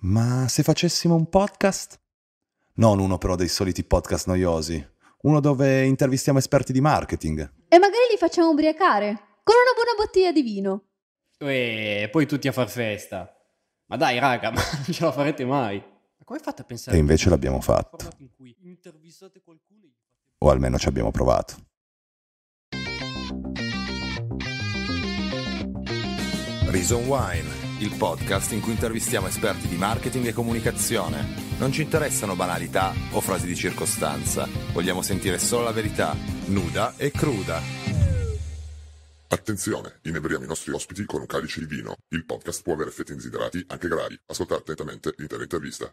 Ma se facessimo un podcast? Non uno però dei soliti podcast noiosi, uno dove intervistiamo esperti di marketing. E magari li facciamo ubriacare, con una buona bottiglia di vino. E poi tutti a far festa. Ma dai, raga, ma non ce la farete mai. Ma come fate a pensare? E invece l'abbiamo fatto. formato in cui intervistate qualcuno gli fate- O almeno ci abbiamo provato. Reason Wine, il podcast in cui intervistiamo esperti di marketing e comunicazione. Non ci interessano banalità o frasi di circostanza, vogliamo sentire solo la verità, nuda e cruda. Attenzione, inebriamo i nostri ospiti con un calice di vino. Il podcast può avere effetti indesiderati anche gravi. Ascoltate attentamente l'intera intervista.